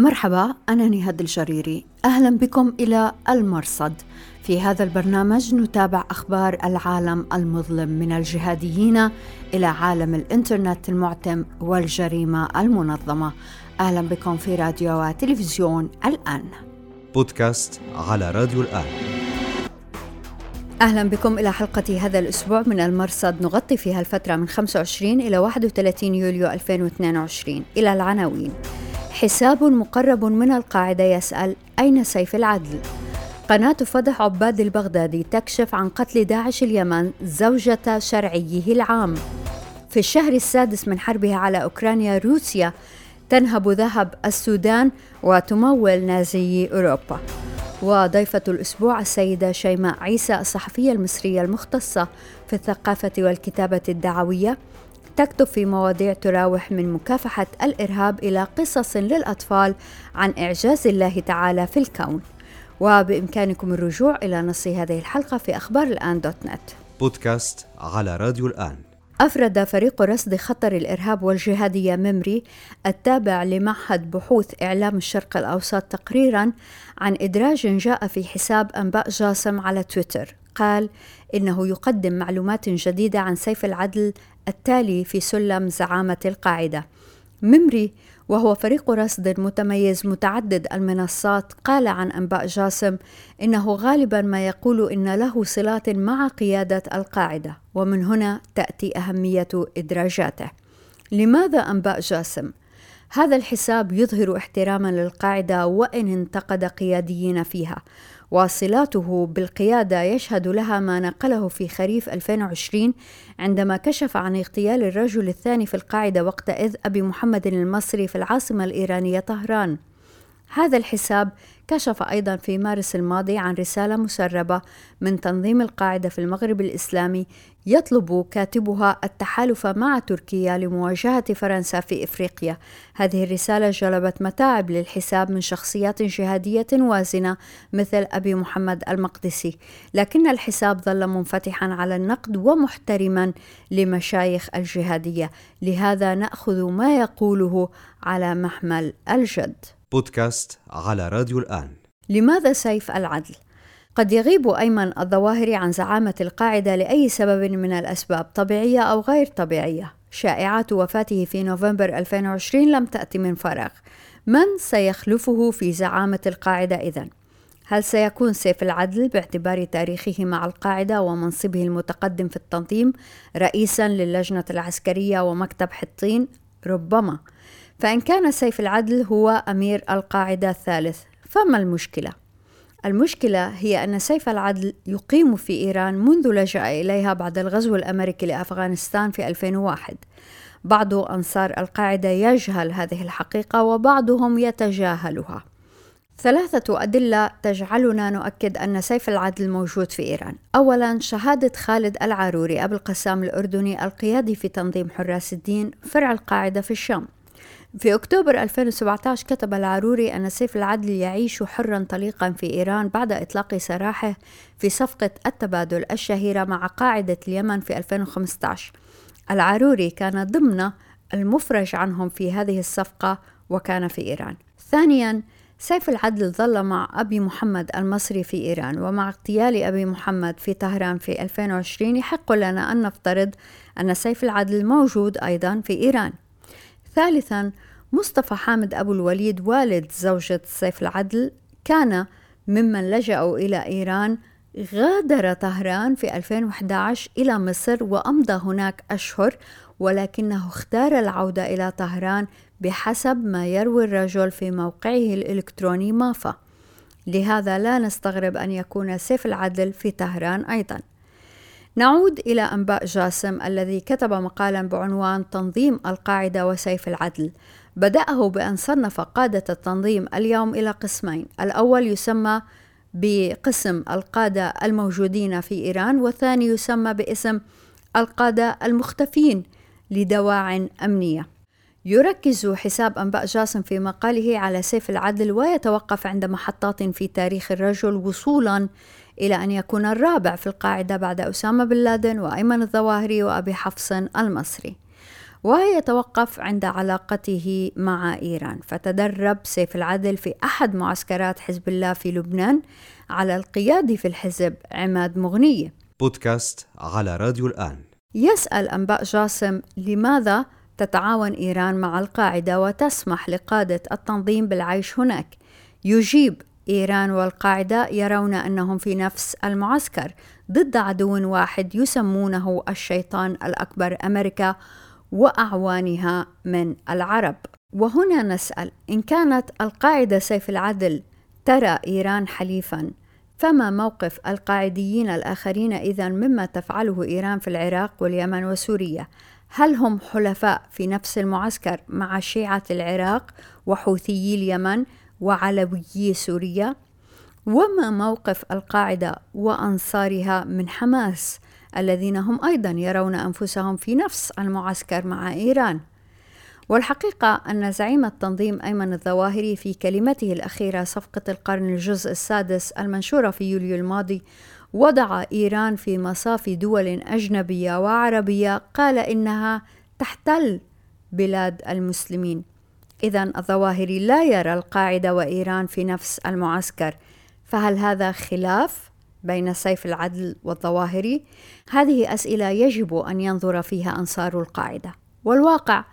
مرحبا أنا نهاد الجريري. أهلا بكم إلى المرصد. في هذا البرنامج نتابع أخبار العالم المظلم من الجهاديين إلى عالم الإنترنت المعتم والجريمة المنظمة. أهلا بكم في راديو وتلفزيون الآن. بودكاست على راديو الآن. أهلا بكم إلى حلقة هذا الأسبوع من المرصد. نغطي فيها الفترة من 25 إلى 31 يوليو 2022 إلى العناوين. حساب مقرب من القاعدة يسأل أين سيف العدل؟ قناة فضح عباد البغدادي تكشف عن قتل داعش اليمن زوجة شرعيه العام. في الشهر السادس من حربها على أوكرانيا روسيا تنهب ذهب السودان وتمول نازي أوروبا. وضيفة الأسبوع السيدة شيماء عيسى الصحفية المصرية المختصة في الثقافة والكتابة الدعوية. تكتب في مواضيع تراوح من مكافحة الإرهاب إلى قصص للأطفال عن إعجاز الله تعالى في الكون. وبإمكانكم الرجوع إلى نص هذه الحلقة في أخبار الآن دوت نت. بودكاست على راديو الآن. أفرد فريق رصد خطر الإرهاب والجهادية ممري التابع لمعهد بحوث إعلام الشرق الأوسط تقريرا عن إدراج جاء في حساب أنباء جاسم على تويتر. قال إنه يقدم معلومات جديدة عن سيف العدل التالي في سلم زعامة القاعدة. ممري وهو فريق رصد متميز متعدد المنصات قال عن أنباء جاسم إنه غالبا ما يقول إن له صلات مع قيادة القاعدة ومن هنا تأتي أهمية إدراجاته. لماذا أنباء جاسم؟ هذا الحساب يظهر احتراما للقاعدة وإن انتقد قياديين فيها. وصلاته بالقيادة يشهد لها ما نقله في خريف 2020 عندما كشف عن اغتيال الرجل الثاني في القاعدة وقتئذ أبي محمد المصري في العاصمة الإيرانية طهران. هذا الحساب كشف أيضا في مارس الماضي عن رسالة مسربة من تنظيم القاعدة في المغرب الإسلامي يطلب كاتبها التحالف مع تركيا لمواجهة فرنسا في إفريقيا. هذه الرسالة جلبت متاعب للحساب من شخصيات جهادية وازنة مثل أبي محمد المقدسي، لكن الحساب ظل منفتحا على النقد ومحترما لمشايخ الجهادية، لهذا نأخذ ما يقوله على محمل الجد. بودكاست على راديو الآن لماذا سيف العدل؟ قد يغيب أيمن الظواهري عن زعامة القاعدة لأي سبب من الأسباب طبيعية أو غير طبيعية شائعات وفاته في نوفمبر 2020 لم تأتي من فراغ من سيخلفه في زعامة القاعدة إذن؟ هل سيكون سيف العدل باعتبار تاريخه مع القاعدة ومنصبه المتقدم في التنظيم رئيسا للجنة العسكرية ومكتب حطين؟ ربما فإن كان سيف العدل هو أمير القاعدة الثالث فما المشكلة؟ المشكلة هي أن سيف العدل يقيم في إيران منذ لجأ إليها بعد الغزو الأمريكي لأفغانستان في 2001 بعض أنصار القاعدة يجهل هذه الحقيقة وبعضهم يتجاهلها ثلاثة أدلة تجعلنا نؤكد أن سيف العدل موجود في إيران. أولاً شهادة خالد العاروري أبو القسام الأردني القيادي في تنظيم حراس الدين فرع القاعدة في الشام. في أكتوبر 2017 كتب العروري أن سيف العدل يعيش حرا طليقا في إيران بعد إطلاق سراحه في صفقة التبادل الشهيرة مع قاعدة اليمن في 2015 العروري كان ضمن المفرج عنهم في هذه الصفقة وكان في إيران. ثانيا سيف العدل ظل مع أبي محمد المصري في إيران ومع اغتيال أبي محمد في طهران في 2020 يحق لنا أن نفترض أن سيف العدل موجود أيضا في إيران. ثالثا مصطفى حامد أبو الوليد والد زوجة سيف العدل كان ممن لجأوا إلى إيران غادر طهران في 2011 إلى مصر وأمضى هناك أشهر ولكنه اختار العودة إلى طهران بحسب ما يروي الرجل في موقعه الإلكتروني مافا. لهذا لا نستغرب أن يكون سيف العدل في طهران أيضا. نعود إلى أنباء جاسم الذي كتب مقالا بعنوان تنظيم القاعدة وسيف العدل. بدأه بأن صنف قادة التنظيم اليوم إلى قسمين. الأول يسمى بقسم القادة الموجودين في إيران والثاني يسمى باسم القادة المختفين لدواع أمنية. يركز حساب أنباء جاسم في مقاله على سيف العدل ويتوقف عند محطات في تاريخ الرجل وصولا إلى أن يكون الرابع في القاعدة بعد أسامة بن لادن وأيمن الظواهري وأبي حفص المصري. ويتوقف عند علاقته مع إيران. فتدرب سيف العدل في أحد معسكرات حزب الله في لبنان على القيادة في الحزب عماد مغنية بودكاست على راديو الآن. يسأل أنباء جاسم لماذا تتعاون إيران مع القاعدة وتسمح لقادة التنظيم بالعيش هناك؟ يجيب إيران والقاعدة يرون أنهم في نفس المعسكر ضد عدو واحد يسمونه الشيطان الأكبر أمريكا وأعوانها من العرب. وهنا نسأل إن كانت القاعدة سيف العدل ترى إيران حليفا فما موقف القاعديين الآخرين إذا مما تفعله إيران في العراق واليمن وسوريا؟ هل هم حلفاء في نفس المعسكر مع شيعة العراق وحوثيي اليمن؟ وعلويي سوريا وما موقف القاعدة وأنصارها من حماس الذين هم أيضا يرون أنفسهم في نفس المعسكر مع إيران. والحقيقة أن زعيم التنظيم أيمن الظواهري في كلمته الأخيرة صفقة القرن الجزء السادس المنشورة في يوليو الماضي وضع إيران في مصاف دول أجنبية وعربية قال إنها تحتل بلاد المسلمين. إذا الظواهري لا يرى القاعدة وإيران في نفس المعسكر. فهل هذا خلاف بين سيف العدل والظواهري؟ هذه أسئلة يجب أن ينظر فيها أنصار القاعدة. والواقع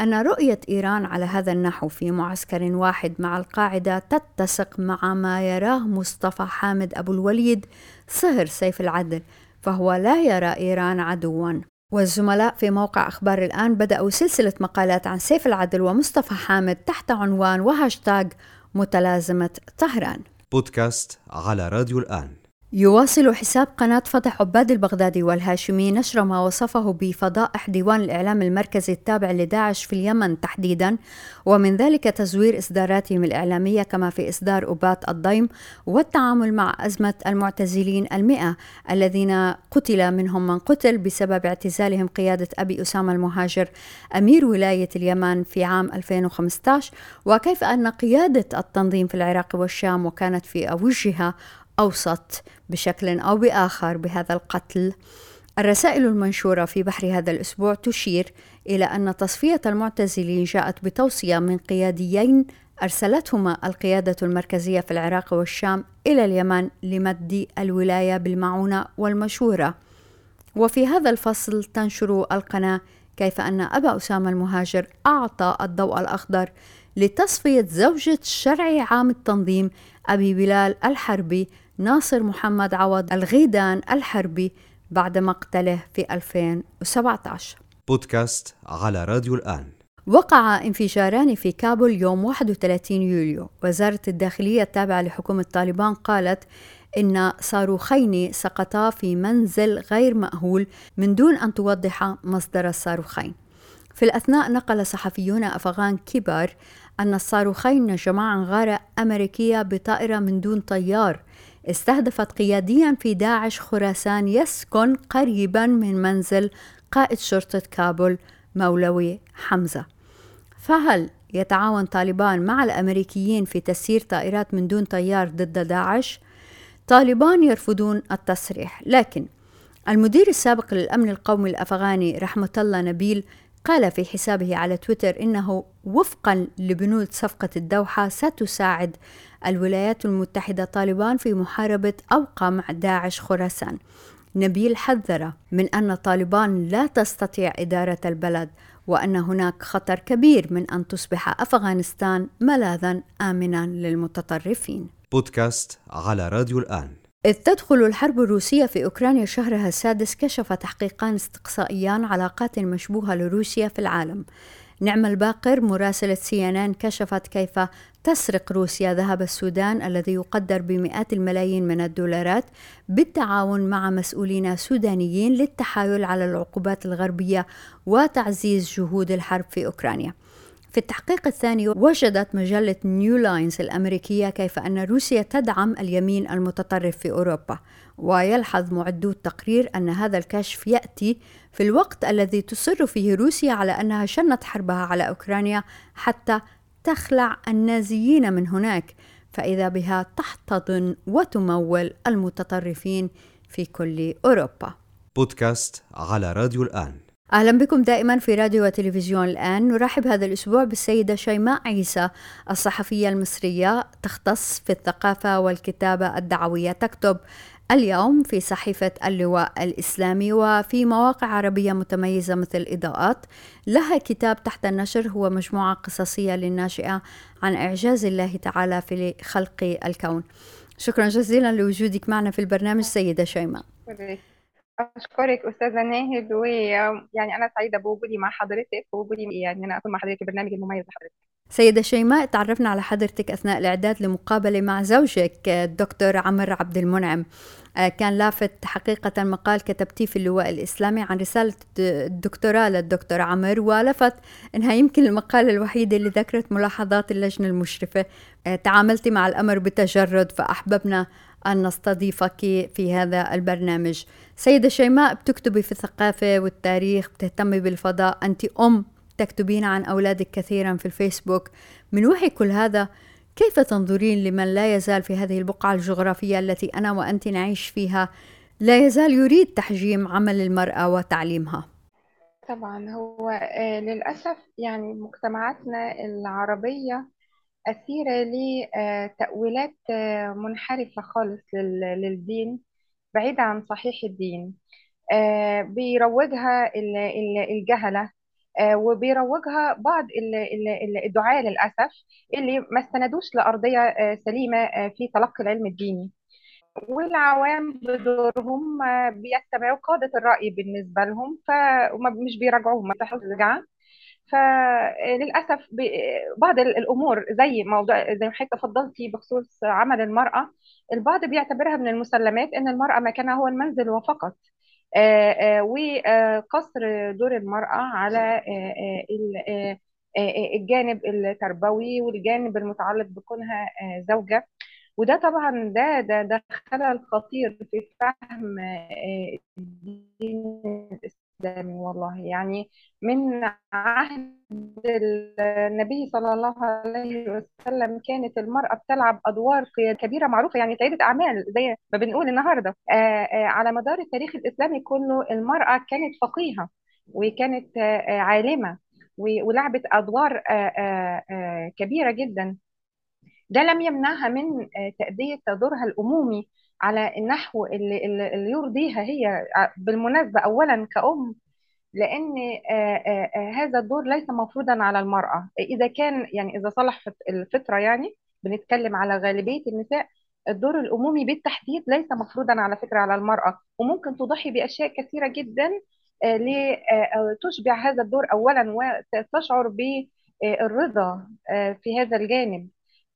أن رؤية إيران على هذا النحو في معسكر واحد مع القاعدة تتسق مع ما يراه مصطفى حامد أبو الوليد صهر سيف العدل فهو لا يرى إيران عدوا. والزملاء في موقع أخبار الآن بدأوا سلسلة مقالات عن سيف العدل ومصطفى حامد تحت عنوان وهاشتاغ متلازمة طهران. بودكاست على راديو الآن. يواصل حساب قناة فتح عباد البغدادي والهاشمي نشر ما وصفه بفضائح ديوان الإعلام المركزي التابع لداعش في اليمن تحديدا ومن ذلك تزوير إصداراتهم الإعلامية كما في إصدار أبات الضيم والتعامل مع أزمة المعتزلين المئة الذين قتل منهم من قتل بسبب اعتزالهم قيادة أبي أسامة المهاجر أمير ولاية اليمن في عام 2015 وكيف أن قيادة التنظيم في العراق والشام وكانت في أوجها أوسط بشكل أو بآخر بهذا القتل. الرسائل المنشورة في بحر هذا الأسبوع تشير إلى أن تصفية المعتزلين جاءت بتوصية من قياديين أرسلتهما القيادة المركزية في العراق والشام إلى اليمن لمد الولاية بالمعونة والمشورة. وفي هذا الفصل تنشر القناة كيف أن أبا أسامة المهاجر أعطى الضوء الأخضر لتصفية زوجة شرعي عام التنظيم أبي بلال الحربي ناصر محمد عوض الغيدان الحربي بعد مقتله في 2017 بودكاست على راديو الآن. وقع انفجاران في كابول يوم 31 يوليو. وزارة الداخلية التابعة لحكومة طالبان قالت إن صاروخين سقطا في منزل غير مأهول من دون أن توضح مصدر الصاروخين. في الأثناء نقل صحفيون أفغان كبار أن الصاروخين نجما غارة أمريكية بطائرة من دون طيار استهدفت قياديا في داعش خراسان يسكن قريبا من منزل قائد شرطة كابول مولوي حمزة فهل يتعاون طالبان مع الأمريكيين في تسيير طائرات من دون طيار ضد داعش؟ طالبان يرفضون التصريح لكن المدير السابق للأمن القومي الأفغاني رحمة الله نبيل قال في حسابه على تويتر إنه وفقا لبنود صفقة الدوحة ستساعد الولايات المتحدة طالبان في محاربة أو قمع داعش خراسان. نبيل حذر من أن طالبان لا تستطيع إدارة البلد وأن هناك خطر كبير من أن تصبح أفغانستان ملاذا امنا للمتطرفين. بودكاست على راديو الآن إذ تدخل الحرب الروسية في أوكرانيا شهرها السادس كشف تحقيقان استقصائيان علاقات مشبوهة لروسيا في العالم. نعم الباقر مراسلة سي إن إن كشفت كيف تسرق روسيا ذهب السودان الذي يقدر بمئات الملايين من الدولارات بالتعاون مع مسؤولين سودانيين للتحايل على العقوبات الغربية وتعزيز جهود الحرب في أوكرانيا. في التحقيق الثاني وجدت مجلة نيو لاينز الأمريكية كيف أن روسيا تدعم اليمين المتطرف في أوروبا ويلحظ معدو التقرير أن هذا الكشف يأتي في الوقت الذي تصر فيه روسيا على أنها شنت حربها على أوكرانيا حتى تخلع النازيين من هناك فإذا بها تحتضن وتمول المتطرفين في كل أوروبا. بودكاست على راديو الآن. أهلا بكم دائما في راديو وتلفزيون الآن. نرحب هذا الأسبوع بالسيدة شيماء عيسى الصحفية المصرية تختص في الثقافة والكتابة الدعوية. تكتب اليوم في صحيفة اللواء الإسلامي وفي مواقع عربية متميزة مثل إضاءات. لها كتاب تحت النشر هو مجموعة قصصية للناشئة عن إعجاز الله تعالى في خلق الكون. شكرا جزيلا لوجودك معنا في البرنامج سيدة شيماء. أشكرك أستاذة ناهد ويعني أنا سعيدة بوجودي مع حضرتك ووجودي يعني أنا أكون مع حضرتك البرنامج المميز لحضرتك سيدة شيماء تعرفنا على حضرتك أثناء الإعداد لمقابلة مع زوجك الدكتور عمر عبد المنعم كان لافت حقيقة مقال كتبتيه في اللواء الإسلامي عن رسالة الدكتوراه للدكتور عمر ولفت أنها يمكن المقالة الوحيدة اللي ذكرت ملاحظات اللجنة المشرفة تعاملتي مع الأمر بتجرد فأحببنا أن نستضيفك في هذا البرنامج. سيدة شيماء بتكتبي في الثقافة والتاريخ بتهتمي بالفضاء. أنت أم تكتبين عن أولادك كثيرا في الفيسبوك. من وحي كل هذا كيف تنظرين لمن لا يزال في هذه البقعة الجغرافية التي أنا وأنت نعيش فيها؟ لا يزال يريد تحجيم عمل المرأة وتعليمها. طبعا هو آه، للأسف يعني مجتمعاتنا العربية أسيرة لتأويلات آه، منحرفة خالص للدين بعيدة عن صحيح الدين. آه، بيروجها الجهلة آه، وبيروجها بعض الدعاة للأسف اللي ما استندوش لأرضية سليمة في تلقي العلم الديني. والعوام بدورهم بيتبعوا قادة الرأي بالنسبة لهم فمش بيراجعوهم ما رجعة فللأسف بعض الأمور زي موضوع زي ما حضرتك تفضلتي بخصوص عمل المرأة البعض بيعتبرها من المسلمات إن المرأة مكانها هو المنزل وفقط. وقصر دور المرأة على الجانب التربوي والجانب المتعلق بكونها زوجة. وده طبعا ده ده ده خلل خطير في فهم الدين والله. يعني من عهد النبي صلى الله عليه وسلم كانت المرأة بتلعب أدوار كبيرة معروفة يعني سيدة أعمال زي ما بنقول النهاردة. آآ آآ على مدار التاريخ الإسلامي كله المرأة كانت فقيهة وكانت عالمة ولعبت أدوار كبيرة جدا. ده لم يمنعها من تأدية دورها الأمومي على النحو اللي, اللي يرضيها هي. بالمناسبة أولا كأم لأن هذا الدور ليس مفروضا على المرأة. إذا كان يعني إذا صلح الفطرة يعني بنتكلم على غالبية النساء الدور الأمومي بالتحديد ليس مفروضا على فكرة على المرأة. وممكن تضحي بأشياء كثيرة جدا لتشبع هذا الدور أولا وتشعر بالرضا في هذا الجانب.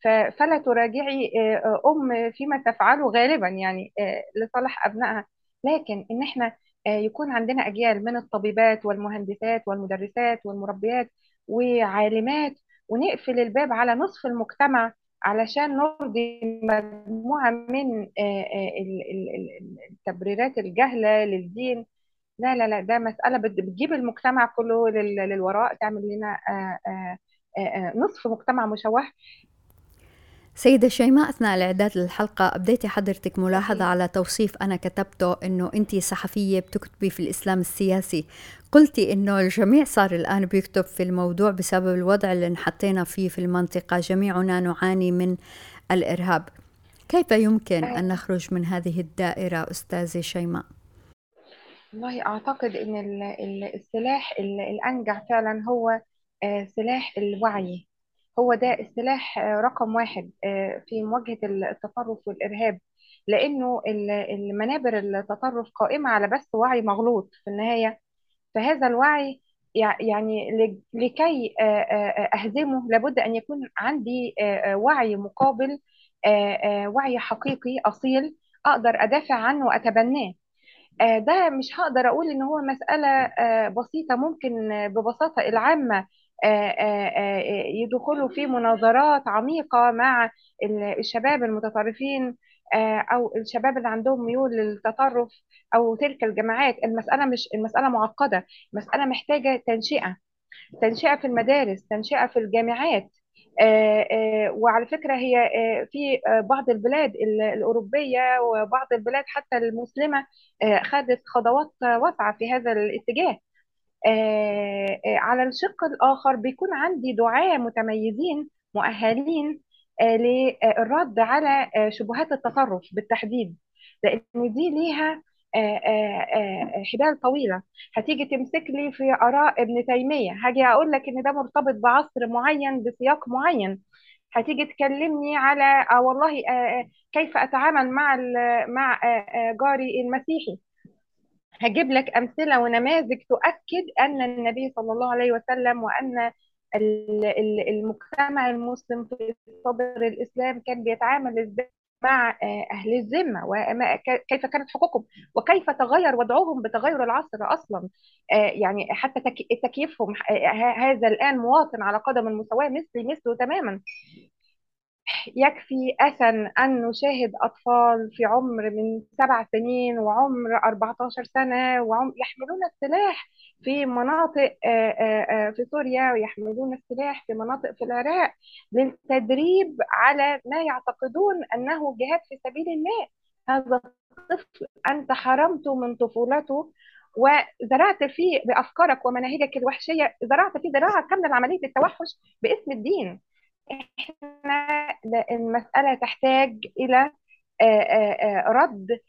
فلا تراجعي آه، آه، أم فيما تفعله غالبا يعني آه، لصالح أبنائها. لكن إن إحنا يكون عندنا أجيال من الطبيبات والمهندسات والمدرسات والمربيات وعالمات ونقفل الباب على نصف المجتمع علشان نرضي مجموعة من التبريرات الجهلة للدين. لا لا لا ده مسألة بتجيب المجتمع كله للوراء تعمل لنا نصف مجتمع مشوه. سيدة شيماء أثناء الإعداد للحلقة أبديتي حضرتك ملاحظة على توصيف أنا كتبته أنه أنت صحفية بتكتبي في الإسلام السياسي. قلتي أنه الجميع صار الآن بيكتب في الموضوع بسبب الوضع اللي انحطينا فيه في المنطقة. جميعنا نعاني من الإرهاب. كيف يمكن أن نخرج من هذه الدائرة أستاذة شيماء؟ والله أعتقد أن السلاح الأنجع فعلا هو آه، سلاح الوعي. هو ده السلاح آه، رقم واحد آه، في مواجهة التطرف والإرهاب لأنه المنابر التطرف قائمة على بس وعي مغلوط في النهاية. فهذا الوعي يعني لكي آه، أهزمه لابد أن يكون عندي وعي مقابل وعي حقيقي أصيل أقدر أدافع عنه وأتبناه. ده مش هقدر أقول إن هو مسألة بسيطة ممكن ببساطة العامة يدخلوا في مناظرات عميقة مع الشباب المتطرفين أو الشباب اللي عندهم ميول للتطرف أو تلك الجماعات. المسألة مش المسألة معقدة. المسألة محتاجة تنشئة تنشئة في المدارس تنشئة في الجامعات. وعلى فكرة هي في بعض البلاد الأوروبية وبعض البلاد حتى المسلمة خدت خطوات واسعة في هذا الاتجاه. آه، آه، على الشق الآخر بيكون عندي دعاة متميزين مؤهلين آه، للرد على آه، شبهات التطرف بالتحديد لأن دي ليها آه، آه، آه، حبال طويلة. هتيجي تمسك لي في آراء ابن تيمية هاجي أقول لك إن ده مرتبط بعصر معين بسياق معين. هتيجي تكلمني على آه والله آه آه، كيف أتعامل مع مع آه آه، جاري المسيحي؟ هجيب لك أمثلة ونماذج تؤكد أن النبي صلى الله عليه وسلم وأن ال- ال- المجتمع المسلم في صدر الإسلام كان بيتعامل إزاي مع آه، أهل الذمة وكيف كانت حقوقهم وكيف تغير وضعهم بتغير العصر أصلا. آه، يعني حتى تك- تكييفهم آه، هذا الآن مواطن على قدم المساواة مثلي مثله تماما. يكفي أسا أن نشاهد أطفال في عمر من سبع سنين وعمر 14 سنة وعمر يحملون السلاح في مناطق في سوريا ويحملون السلاح في مناطق في العراق للتدريب على ما يعتقدون أنه جهاد في سبيل الله. هذا الطفل أنت حرمته من طفولته وزرعت فيه بأفكارك ومناهجك الوحشية زرعت فيه زراعة كاملة لعملية التوحش باسم الدين. إحنا المسألة تحتاج إلى آه، آه، آه، رد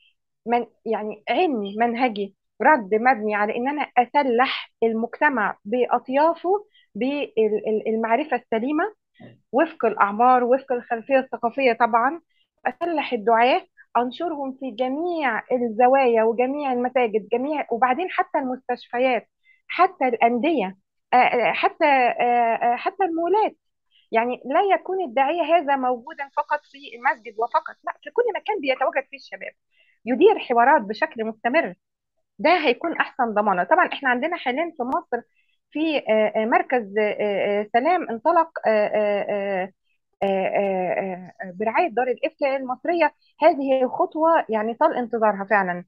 من يعني علمي منهجي رد مبني على إن أنا أسلح المجتمع بأطيافه بالمعرفه السليمة وفق الأعمار وفق الخلفية الثقافية طبعا. أسلح الدعاة أنشرهم في جميع الزوايا وجميع المساجد جميع وبعدين حتى المستشفيات حتى الأندية حتى حتى المولات. يعني لا يكون الداعية هذا موجودا فقط في المسجد وفقط لا في كل مكان بيتواجد فيه الشباب يدير حوارات بشكل مستمر ده هيكون احسن ضمانه طبعا إحنا عندنا حاليا في مصر في آه، آه، مركز آه، آه، سلام انطلق آه، آه، آه، آه، آه، برعايه دار الافتاء المصريه هذه خطوه يعني طال انتظارها فعلا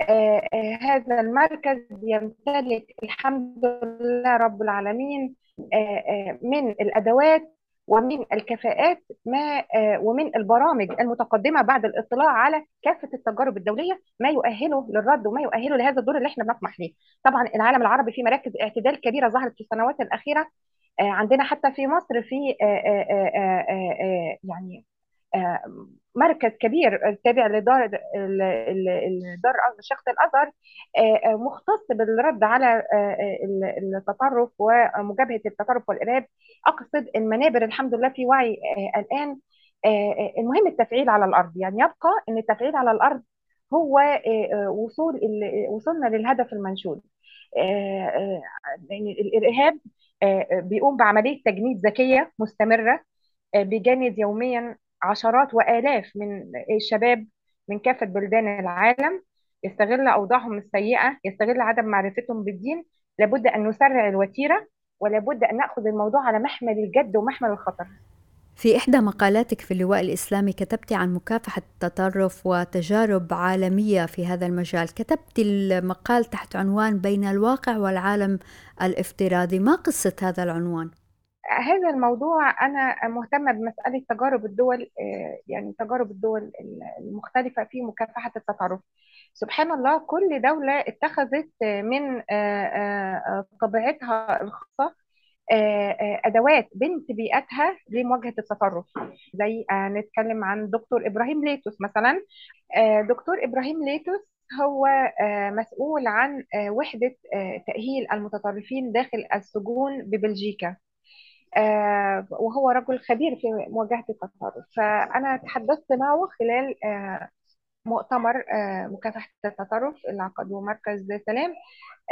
آه، آه، هذا المركز يمتلك الحمد لله رب العالمين آه، آه، من الادوات ومن الكفاءات ما آه، ومن البرامج المتقدمة بعد الاطلاع على كافة التجارب الدولية ما يؤهله للرد وما يؤهله لهذا الدور اللي إحنا بنطمح ليه. طبعا العالم العربي فيه مراكز اعتدال كبيرة ظهرت في السنوات الأخيرة آه، عندنا حتى في مصر في آه، يعني مركز كبير تابع لدار ال- ال- ال- دار شيخة الأزهر آه، آه، مختص بالرد على آه، ال- التطرف ومجابهة التطرف والإرهاب. أقصد المنابر الحمد لله في وعي الآن المهم التفعيل على الأرض. يعني يبقى إن التفعيل على الأرض هو وصول وصلنا للهدف المنشود. يعني الإرهاب بيقوم بعملية تجنيد ذكية مستمرة بيجند يوميا عشرات وآلاف من الشباب من كافة بلدان العالم يستغل أوضاعهم السيئة يستغل عدم معرفتهم بالدين لابد أن نسرع الوتيرة ولابد أن نأخذ الموضوع على محمل الجد ومحمل الخطر. في إحدى مقالاتك في اللواء الإسلامي كتبت عن مكافحة التطرف وتجارب عالمية في هذا المجال. كتبت المقال تحت عنوان بين الواقع والعالم الافتراضي. ما قصة هذا العنوان؟ هذا الموضوع أنا مهتمة بمسألة تجارب الدول آه، يعني تجارب الدول المختلفة في مكافحة التطرف. سبحان الله كل دولة اتخذت من آه، آه، طبيعتها الخاصة آه، آه، أدوات بنت بيئتها لمواجهة التطرف. زي آه، نتكلم عن دكتور إبراهيم ليتوس مثلا. آه، دكتور إبراهيم ليتوس هو آه، مسؤول عن آه، وحدة آه، تأهيل المتطرفين داخل السجون ببلجيكا. آه، وهو رجل خبير في مواجهة التطرف. فأنا تحدثت معه خلال آه، مؤتمر آه، مكافحة التطرف اللي عقده مركز سلام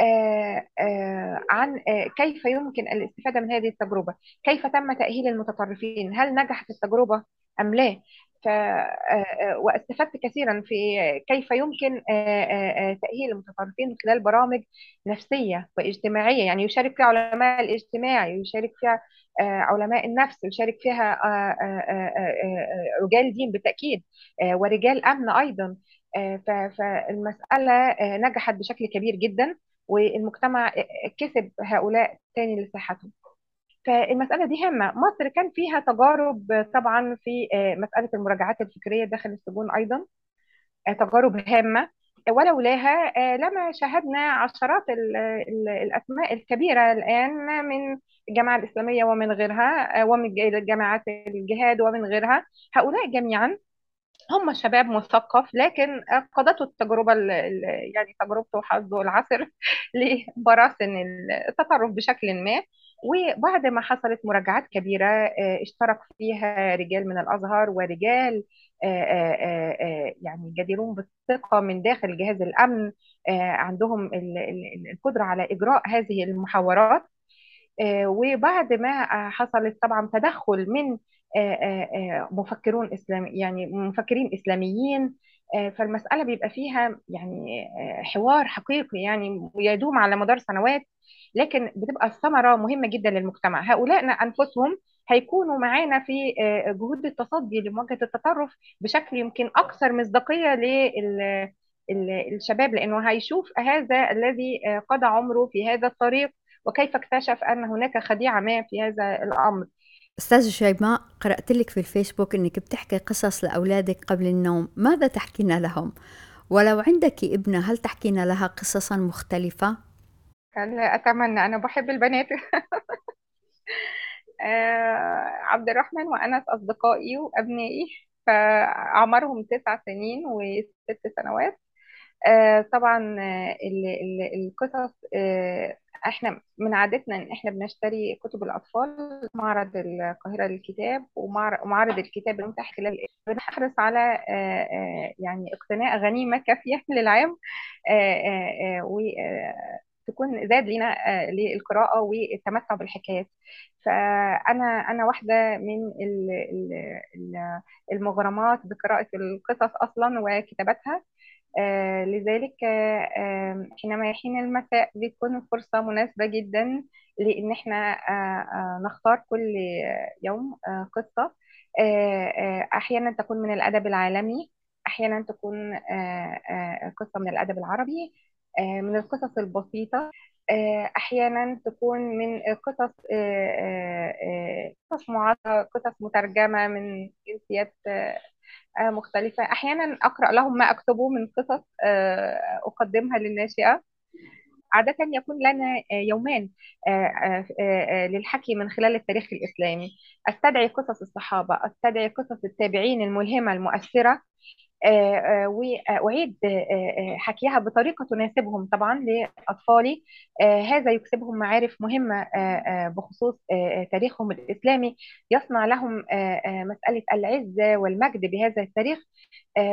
آه، آه، عن آه، كيف يمكن الاستفادة من هذه التجربة؟ كيف تم تأهيل المتطرفين؟ هل نجحت التجربة أم لا؟ ف آه، واستفدت كثيرا في كيف يمكن آه، آه، آه، تأهيل المتطرفين من خلال برامج نفسية واجتماعية. يعني يشارك فيها علماء الاجتماع يشارك فيها آه، علماء النفس يشارك فيها آه، آه، آه، آه، آه، رجال دين بالتأكيد آه، ورجال أمن أيضا. آه، ف- فالمسألة آه، نجحت بشكل كبير جدا والمجتمع آه، كسب هؤلاء تاني لصحتهم. فالمسألة دي هامة. مصر كان فيها تجارب طبعا في آه، مسألة المراجعات الفكرية داخل السجون أيضا آه، تجارب هامة. ولولاها آه، لما شاهدنا عشرات ال- ال- الأسماء الكبيرة الآن من الجماعة الإسلامية ومن غيرها آه، ومن جماعات الجهاد ومن غيرها هؤلاء جميعا هم شباب مثقف لكن قادته التجربة ال- ال- يعني تجربته وحظه العسر لبراثن التطرف بشكل ما. وبعد ما حصلت مراجعات كبيرة آه، اشترك فيها رجال من الأزهر ورجال آه، آه، يعني جديرون بالثقة من داخل جهاز الأمن عندهم ال- ال- القدرة على إجراء هذه المحاورات. وبعد ما حصلت طبعا تدخل من مفكرون اسلامي يعني مفكرين إسلاميين آه، فالمسألة بيبقى فيها يعني آه، حوار حقيقي يعني يدوم على مدار سنوات لكن بتبقى الثمرة مهمة جدا للمجتمع. هؤلاء أنفسهم هيكونوا معانا في آه، جهود التصدي لمواجهة التطرف بشكل يمكن أكثر مصداقية لل ال- الشباب لأنه هيشوف هذا الذي قضى عمره في هذا الطريق وكيف اكتشف أن هناك خديعة ما في هذا الأمر. أستاذ شيماء قرأت لك في الفيسبوك أنك بتحكي قصص لأولادك قبل النوم ماذا تحكين لهم؟ ولو عندك ابنة هل تحكين لها قصصا مختلفة؟ هل أتمنى أنا بحب البنات آه، عبد الرحمن وأنس أصدقائي وأبنائي فأعمارهم تسع سنين وست سنوات آه، طبعا آه، ال- ال- القصص آه، إحنا من عادتنا إن إحنا بنشتري كتب الأطفال معرض القاهرة للكتاب ومعر- ومعرض الكتاب المتاح خلال بنحرص على آه، آه، يعني اقتناء غنيمة كافية للعام وتكون زاد لنا آه، للقراءة والتمتع بالحكايات. فأنا أنا واحدة من ال- ال- ال- المغرمات بقراءة القصص أصلا وكتاباتها. آه لذلك آه حينما يحين المساء بتكون فرصة مناسبة جدا لأن إحنا آه نختار كل يوم قصة. أحيانا تكون من الأدب العالمي أحيانا تكون قصة من الأدب العربي من القصص البسيطة. أحيانا تكون من قصص قصص معاصرة قصص مترجمة من جنسيات مختلفة. أحيانا أقرأ لهم ما أكتبه من قصص آه، أقدمها للناشئة. عادة يكون لنا آه، يومان آه، آه، آه، للحكي من خلال التاريخ الإسلامي. أستدعي قصص الصحابة أستدعي قصص التابعين الملهمة المؤثرة. آه، آه، وأعيد آه، حكيها بطريقة تناسبهم طبعا لأطفالي. آه، هذا يكسبهم معارف مهمة آه، بخصوص تاريخهم الإسلامي. يصنع لهم مسألة العزة والمجد بهذا التاريخ.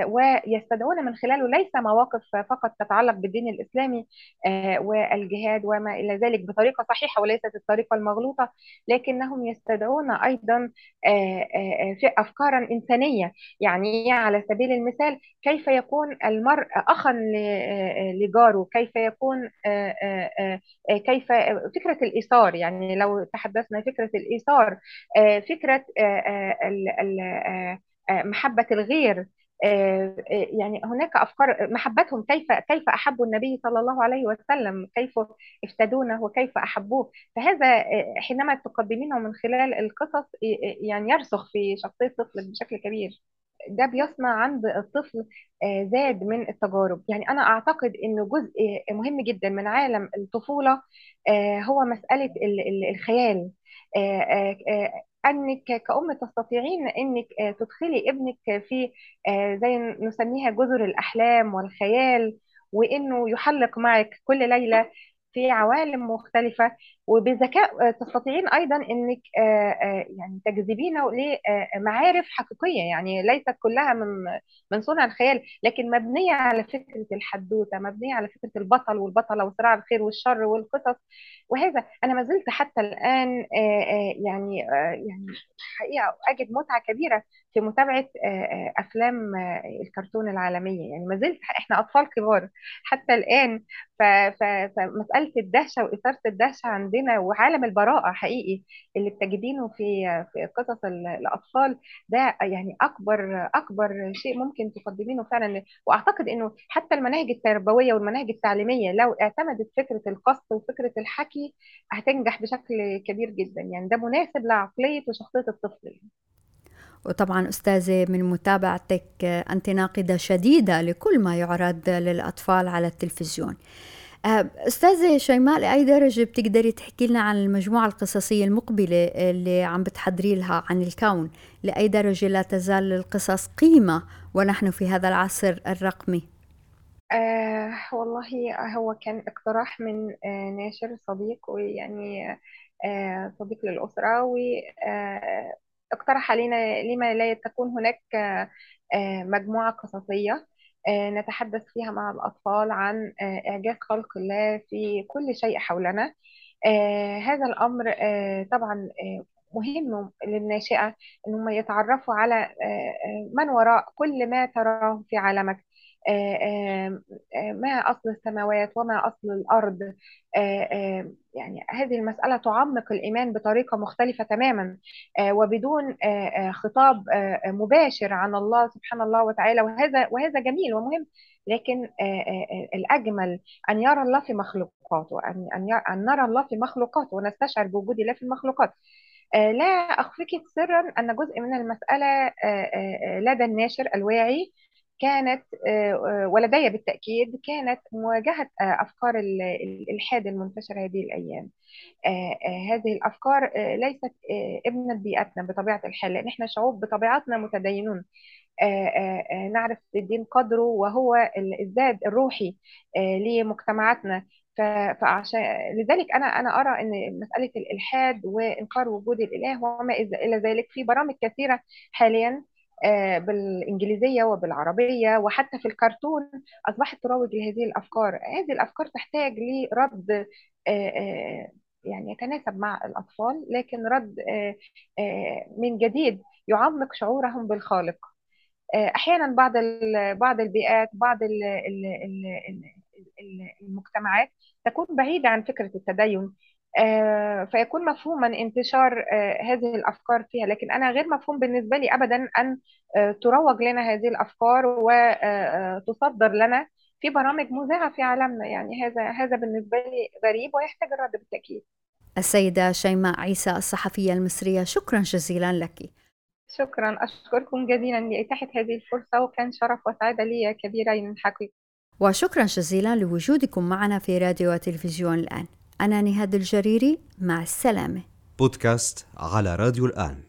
ويستدعون من خلاله ليس مواقف فقط تتعلق بالدين الإسلامي آه، والجهاد وما إلى ذلك بطريقة صحيحة وليست الطريقة المغلوطة لكنهم يستدعون أيضا آه، آه، في أفكارا إنسانية. يعني على سبيل المثال كيف يكون المرء أخا آه، لجاره؟ كيف يكون آه، آه، آه، آه، كيف فكرة الإيثار؟ يعني لو تحدثنا فكرة الإيثار آه، فكرة آه، آه، آه، آه، محبة الغير. آه، آه، يعني هناك أفكار محبتهم كيف كيف أحبوا النبي صلى الله عليه وسلم؟ كيف افتدونه وكيف أحبوه؟ فهذا آه، حينما تقدمينه من خلال القصص آه، آه، يعني يرسخ في شخصية طفلك بشكل كبير. ده بيصنع عند الطفل آه، زاد من التجارب. يعني أنا أعتقد أنه جزء مهم جدا من عالم الطفولة آه، هو ال- الخيال. أنك كأم تستطيعين أنك آه، تدخلي ابنك في آه، زي نسميها جزر الأحلام والخيال وأنه يحلق معك كل ليلة في عوالم مختلفة. وبذكاء آه، تستطيعين أيضا إنك آه، آه، يعني تجذبينه لمعارف حقيقية يعني ليست كلها من من صنع الخيال لكن مبنية على فكرة الحدوتة مبنية على فكرة البطل والبطلة وصراع الخير والشر والقصص وهذا. أنا ما زلت حتى الآن يعني يعني حقيقة أجد متعة كبيرة في متابعة أفلام الكرتون العالمية. يعني ما زلت إحنا أطفال كبار حتى الآن ف- ف- فمسألة الدهشة وإثارة الدهشة عندنا وعالم البراءة حقيقي اللي بتجدينه في في قصص ال- الأطفال ده يعني أكبر أكبر شيء ممكن تقدمينه فعلا. وأعتقد إنه حتى المناهج التربوية والمناهج التعليمية لو اعتمدت فكرة القص وفكرة الحكي هتنجح بشكل كبير جدا. يعني ده مناسب لعقلية وشخصية الطفل. وطبعا أستاذة من متابعتك أنت ناقدة شديدة لكل ما يعرض للأطفال على التلفزيون. أستاذة شيماء لأي درجة بتقدري تحكي لنا عن المجموعة القصصية المقبلة اللي عم بتحضري لها عن الكون؟ لأي درجة لا تزال للقصص قيمة ونحن في هذا العصر الرقمي؟ آه والله هو كان اقتراح من آه ناشر صديق ويعني آه صديق للأسرة واقترح علينا لما لا تكون هناك آه آه مجموعة قصصية. آه نتحدث فيها مع الأطفال عن آه إعجاز خلق الله في كل شيء حولنا. آه هذا الأمر آه طبعا آه مهم للناشئة أنهم يتعرفوا على آه آه من وراء كل ما تراه في عالمك. آه، آه، آه، ما أصل السماوات وما أصل الأرض. آه، آه، يعني هذه المسألة تعمق الإيمان بطريقة مختلفة تماما آه، وبدون آه، آه، خطاب آه، آه، مباشر عن الله سبحانه الله وتعالى. وهذا وهذا جميل ومهم لكن آه، آه، آه، الأجمل أن يرى الله في مخلوقاته أن نرى الله في مخلوقاته ونستشعر بوجود الله في المخلوقات. آه، لا أخفيك سرا أن جزء من المسألة آه، آه، آه، لدى الناشر الواعي كانت آه، آه، ولدي بالتأكيد كانت مواجهة آه، أفكار ال- ال- الإلحاد المنتشرة هذه الأيام. هذه الأفكار ليست ابنة بيئتنا بطبيعة الحال لأن إحنا شعوب بطبيعتنا متدينون. نعرف الدين قدره وهو ال- الزاد الروحي لمجتمعاتنا. فعشان لذلك أنا أنا أرى إن مسألة الإلحاد وإنكار وجود الإله وما إلى ذلك في برامج كثيرة حاليا. آه، بالإنجليزية وبالعربية وحتى في الكرتون أصبحت تروج لهذه الأفكار. هذه الأفكار تحتاج لرد آه، آه، يعني يتناسب مع الأطفال لكن رد من جديد يعمق شعورهم بالخالق. أحيانا بعض بعض البيئات بعض ال- ال- ال- ال- ال- المجتمعات تكون بعيدة عن فكرة التدين. فيكون مفهوما انتشار آه، هذه الأفكار فيها. لكن أنا غير مفهوم بالنسبة لي ابدا أن آه، تروج لنا هذه الأفكار وتصدر لنا في برامج مذاعه في عالمنا. يعني هذا هذا بالنسبة لي غريب ويحتاج الرد بالتأكيد. السيدة شيماء عيسى الصحفية المصرية شكرا جزيلا لك. شكرا. أشكركم جزيلا لإتاحة هذه الفرصة وكان شرف وسعادة لي كبيره ان حكي وشكرا جزيلا لوجودكم معنا في راديو وتلفزيون الآن. أنا نهاد الجريري مع السلامة. بودكاست على راديو الآن.